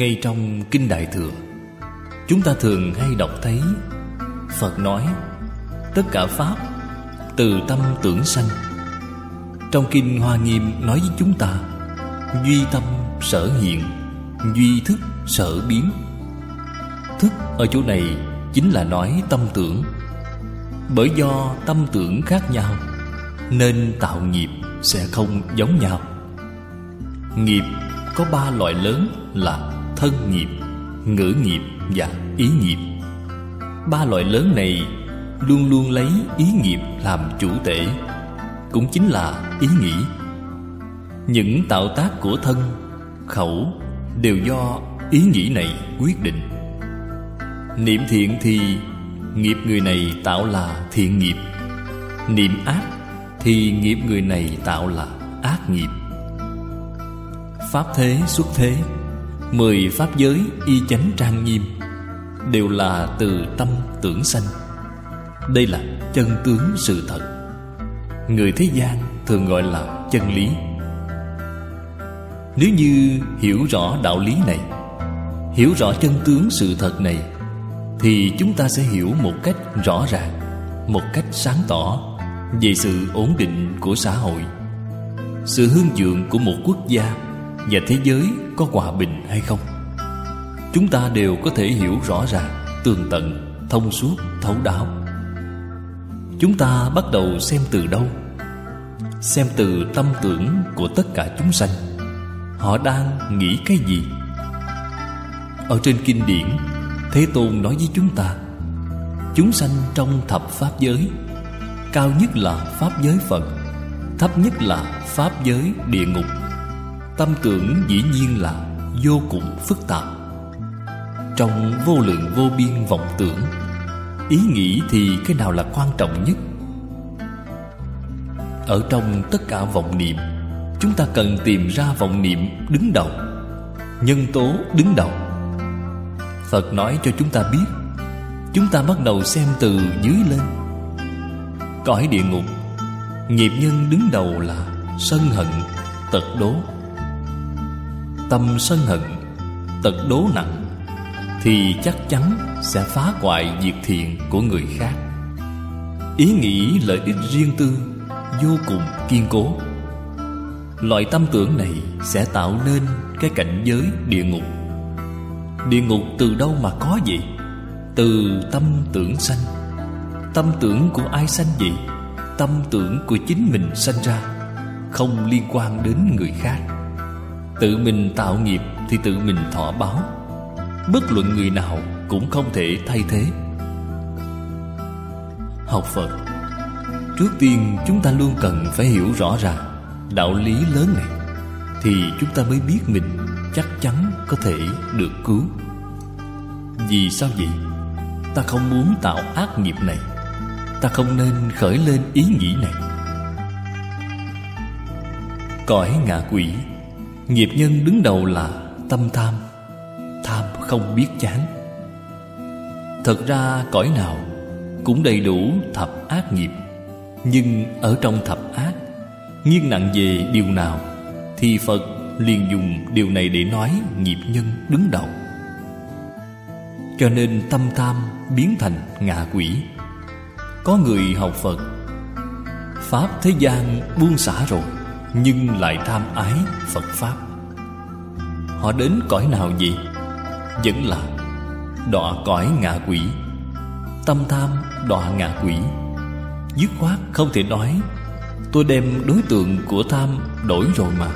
Ngay trong Kinh Đại Thừa, Chúng ta thường hay đọc thấy Phật nói, Tất cả Pháp Từ tâm tưởng sanh. Trong Kinh Hoa Nghiêm nói với chúng ta, Duy tâm sở hiện, Duy thức sở biến. Thức ở chỗ này Chính là nói tâm tưởng. Bởi do tâm tưởng khác nhau, Nên tạo nghiệp sẽ không giống nhau. Nghiệp có ba loại lớn là thân nghiệp, ngữ nghiệp và ý nghiệp. Ba loại lớn này luôn luôn lấy ý nghiệp làm chủ tể Cũng chính là ý nghĩ. Những tạo tác của thân, khẩu đều do ý nghĩ này quyết định. Niệm thiện thì nghiệp người này tạo là thiện nghiệp. Niệm ác thì nghiệp người này tạo là ác nghiệp. Pháp thế xuất thế. Mười pháp giới y chánh trang nghiêm Đều là từ tâm tưởng sanh. Đây là chân tướng sự thật. Người thế gian thường gọi là chân lý. Nếu như hiểu rõ đạo lý này, Hiểu rõ chân tướng sự thật này, Thì chúng ta sẽ hiểu một cách rõ ràng, Một cách sáng tỏ Về sự ổn định của xã hội, Sự hương dượng của một quốc gia và thế giới có hòa bình hay không? Chúng ta đều có thể hiểu rõ ràng, tường tận, thông suốt, thấu đáo. Chúng ta bắt đầu xem từ đâu? Xem từ tâm tưởng của tất cả chúng sanh. Họ đang nghĩ cái gì? Ở trên kinh điển, thế tôn nói với chúng ta, chúng sanh trong thập pháp giới, cao nhất là pháp giới phật thấp nhất là pháp giới địa ngục. Tâm tưởng dĩ nhiên là vô cùng phức tạp. Trong vô lượng vô biên vọng tưởng Ý nghĩ thì cái nào là quan trọng nhất? Ở trong tất cả vọng niệm Chúng ta cần tìm ra vọng niệm đứng đầu Nhân tố đứng đầu. Phật nói cho chúng ta biết Chúng ta bắt đầu xem từ dưới lên. Cõi địa ngục Nghiệp nhân đứng đầu là sân hận, tật đố tâm sân hận, tật đố nặng, thì chắc chắn sẽ phá hoại việc thiện của người khác. Ý nghĩ lợi ích riêng tư vô cùng kiên cố. Loại tâm tưởng này sẽ tạo nên cái cảnh giới địa ngục. Địa ngục từ đâu mà có vậy? Từ tâm tưởng sanh. Tâm tưởng của ai sanh vậy? Tâm tưởng của chính mình sanh ra, không liên quan đến người khác. Tự mình tạo nghiệp thì tự mình thọ báo. Bất luận người nào cũng không thể thay thế. Học Phật, Trước tiên chúng ta luôn cần phải hiểu rõ ràng Đạo lý lớn này, Thì chúng ta mới biết mình chắc chắn có thể được cứu. Vì sao vậy? Ta không muốn tạo ác nghiệp này. Ta không nên khởi lên ý nghĩ này. Cõi ngạ quỷ Nghiệp nhân đứng đầu là tâm tham. Tham không biết chán. Thật ra cõi nào Cũng đầy đủ thập ác nghiệp. Nhưng ở trong thập ác, Nghiêng nặng về điều nào Thì Phật liền dùng điều này để nói nghiệp nhân đứng đầu. Cho nên tâm tham biến thành ngạ quỷ. Có người học Phật, Pháp thế gian buông xả rồi, nhưng lại tham ái Phật Pháp. Họ đến cõi nào vậy? Vẫn là đọa cõi ngạ quỷ. Tâm tham đọa ngạ quỷ. Dứt khoát không thể nói, Tôi đem đối tượng của tham đổi rồi mà.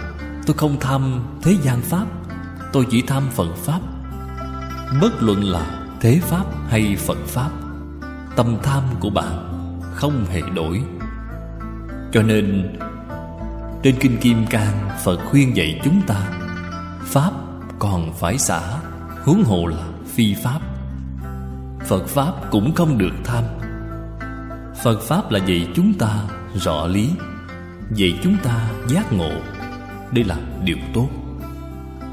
Tôi không tham thế gian Pháp. Tôi chỉ tham Phật Pháp. Bất luận là thế Pháp hay Phật Pháp, Tâm tham của bạn không hề đổi. Cho nên, trên Kinh Kim Cang Phật khuyên dạy chúng ta Pháp còn phải xả, Huống hồ là phi Pháp. Phật Pháp cũng không được tham. Phật Pháp là dạy chúng ta rõ lý Dạy chúng ta giác ngộ. Đây là điều tốt.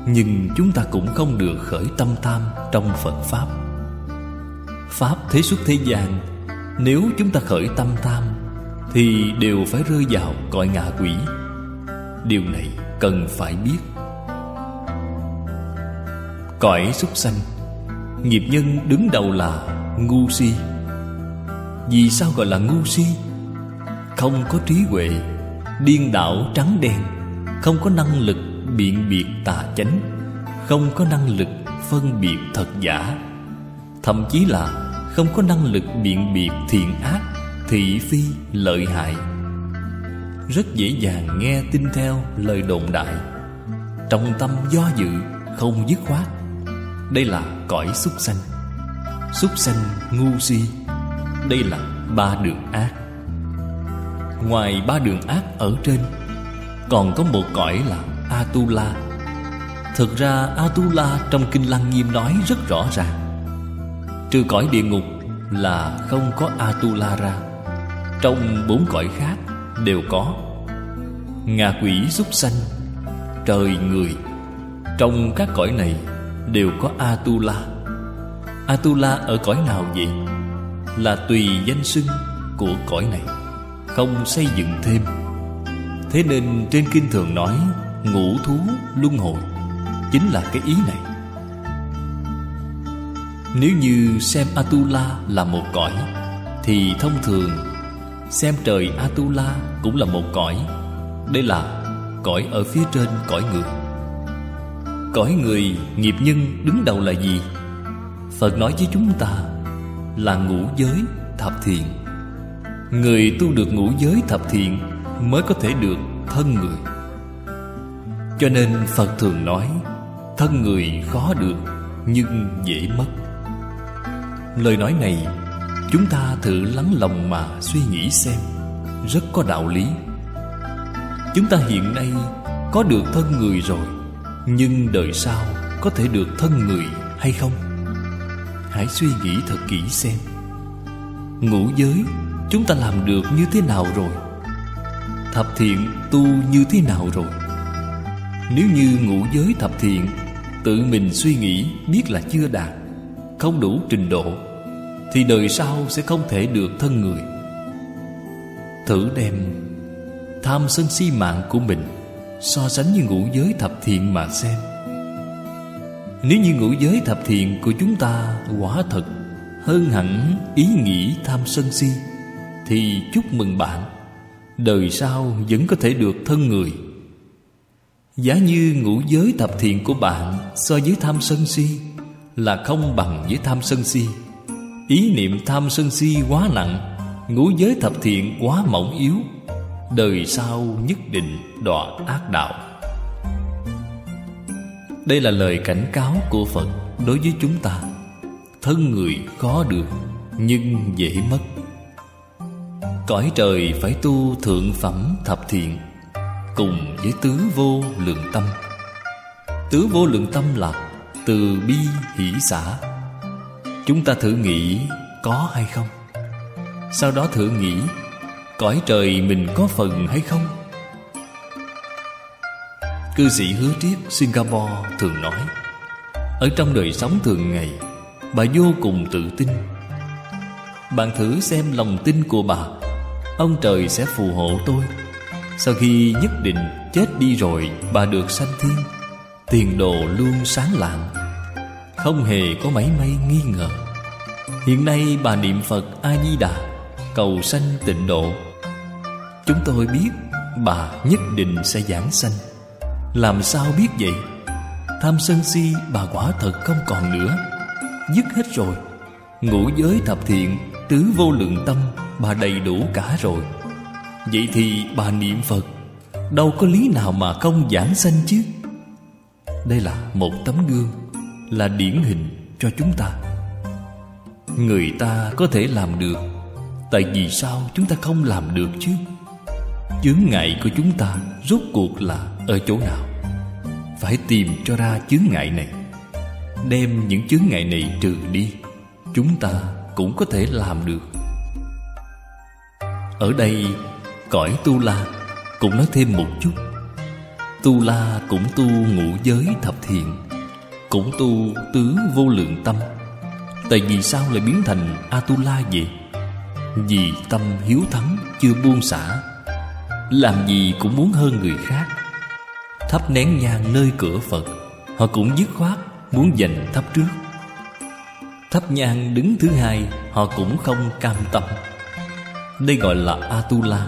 Nhưng chúng ta cũng không được khởi tâm tham trong Phật Pháp. Pháp thế xuất thế gian, Nếu chúng ta khởi tâm tham, Thì đều phải rơi vào cõi ngạ quỷ. Điều này cần phải biết. Cõi súc sanh. Nghiệp nhân đứng đầu là ngu si. Vì sao gọi là ngu si? Không có trí huệ, Điên đảo trắng đen. Không có năng lực biện biệt tà chánh. Không có năng lực phân biệt thật giả. Thậm chí là không có năng lực biện biệt thiện ác, Thị phi, lợi hại. Rất dễ dàng nghe tin theo lời đồn đại. Trong tâm do dự, không dứt khoát. Đây là cõi súc sanh. Súc sanh ngu si. Đây là ba đường ác. Ngoài ba đường ác ở trên, Còn có một cõi là Atula. Thực ra, Atula trong Kinh Lăng Nghiêm nói rất rõ ràng. Trừ cõi địa ngục là không có Atula ra. Trong bốn cõi khác đều có. Ngạ quỷ súc sanh, Trời người. Trong các cõi này đều có Atula. Atula ở cõi nào vậy? Là tùy danh xưng của cõi này, Không xây dựng thêm. Thế nên trên kinh thường nói, Ngũ thú luân hồi, Chính là cái ý này. Nếu như xem Atula là một cõi, Thì thông thường Xem trời Atula cũng là một cõi. Đây là cõi ở phía trên cõi người Cõi người nghiệp nhân đứng đầu là gì? Phật nói với chúng ta Là ngũ giới thập thiện. Người tu được ngũ giới thập thiện Mới có thể được thân người. Cho nên Phật thường nói, Thân người khó được Nhưng dễ mất. Lời nói này, Chúng ta thử lắng lòng mà suy nghĩ xem, Rất có đạo lý. Chúng ta hiện nay Có được thân người rồi. Nhưng đời sau Có thể được thân người hay không? Hãy suy nghĩ thật kỹ xem. Ngũ giới, Chúng ta làm được như thế nào rồi? Thập thiện tu như thế nào rồi? Nếu như ngũ giới thập thiện, Tự mình suy nghĩ biết là chưa đạt, Không đủ trình độ, Thì đời sau sẽ không thể được thân người. Thử đem Tham sân si mạng của mình So sánh như ngũ giới thập thiện mà xem. Nếu như ngũ giới thập thiện của chúng ta quả thật Hơn hẳn ý nghĩ tham sân si, Thì chúc mừng bạn, Đời sau vẫn có thể được thân người. Giá như ngũ giới thập thiện của bạn So với tham sân si Là không bằng với tham sân si. Ý niệm tham sân si quá nặng, Ngũ giới thập thiện quá mỏng yếu. Đời sau nhất định đọa ác đạo. Đây là lời cảnh cáo của Phật đối với chúng ta. Thân người khó được, Nhưng dễ mất. Cõi trời phải tu thượng phẩm thập thiện, Cùng với tứ vô lượng tâm. Tứ vô lượng tâm là từ bi hỷ xã Chúng ta thử nghĩ có hay không? Sau đó thử nghĩ Cõi trời mình có phần hay không? Cư sĩ hứa triết Singapore thường nói, Ở trong đời sống thường ngày, Bà vô cùng tự tin. Bạn thử xem lòng tin của bà, Ông trời sẽ phù hộ tôi. Sau khi nhất định chết đi rồi, Bà được sanh thiên, Tiền đồ luôn sáng lạng, Không hề có mảy may nghi ngờ. Hiện nay bà niệm Phật A-di-đà Cầu sanh tịnh độ. Chúng tôi biết bà nhất định sẽ giảng sanh. Làm sao biết vậy? Tham sân si bà quả thật không còn nữa. Dứt hết rồi. Ngũ giới thập thiện, Tứ vô lượng tâm, Bà đầy đủ cả rồi. Vậy thì bà niệm Phật, Đâu có lý nào mà không giảng sanh chứ? Đây là một tấm gương, Là điển hình cho chúng ta. Người ta có thể làm được, Tại vì sao chúng ta không làm được chứ? Chướng ngại của chúng ta Rốt cuộc là ở chỗ nào? Phải tìm cho ra chướng ngại này. Đem những chướng ngại này trừ đi, Chúng ta cũng có thể làm được. Ở đây, Cõi Tu La Cũng nói thêm một chút. Tu La cũng tu ngũ giới thập thiện, Cũng tu tứ vô lượng tâm. Tại vì sao lại biến thành A-tu-la vậy? Vì tâm hiếu thắng chưa buông xả. Làm gì cũng muốn hơn người khác. Thắp nén nhang nơi cửa Phật, Họ cũng dứt khoát Muốn giành thấp trước. Thấp nhang đứng thứ hai, Họ cũng không cam tâm. Đây gọi là Atula.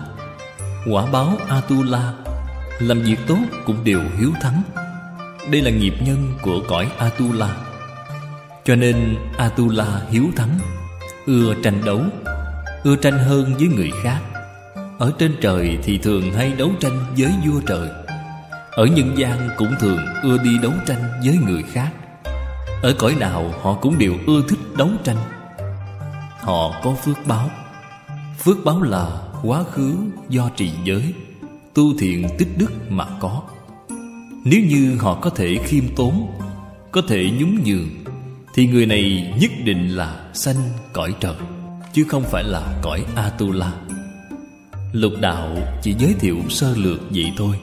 Quả báo Atula, Làm việc tốt cũng đều hiếu thắng. Đây là nghiệp nhân của cõi Atula. Cho nên Atula hiếu thắng, Ưa tranh đấu, Ưa tranh hơn với người khác. Ở trên trời thì thường hay đấu tranh với vua trời. Ở nhân gian cũng thường ưa đi đấu tranh với người khác. Ở cõi nào họ cũng đều ưa thích đấu tranh. Họ có phước báo. Phước báo là quá khứ do trì giới, Tu thiện tích đức mà có. Nếu như họ có thể khiêm tốn, Có thể nhún nhường, Thì người này nhất định là sanh cõi trời, Chứ không phải là cõi Atula. Lục đạo chỉ giới thiệu sơ lược vậy thôi,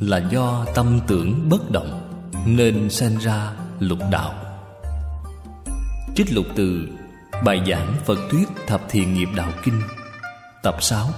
Là do tâm tưởng bất động Nên sanh ra lục đạo. Trích lục từ Bài giảng Phật Thuyết Thập Thiện Nghiệp Đạo Kinh, Tập 6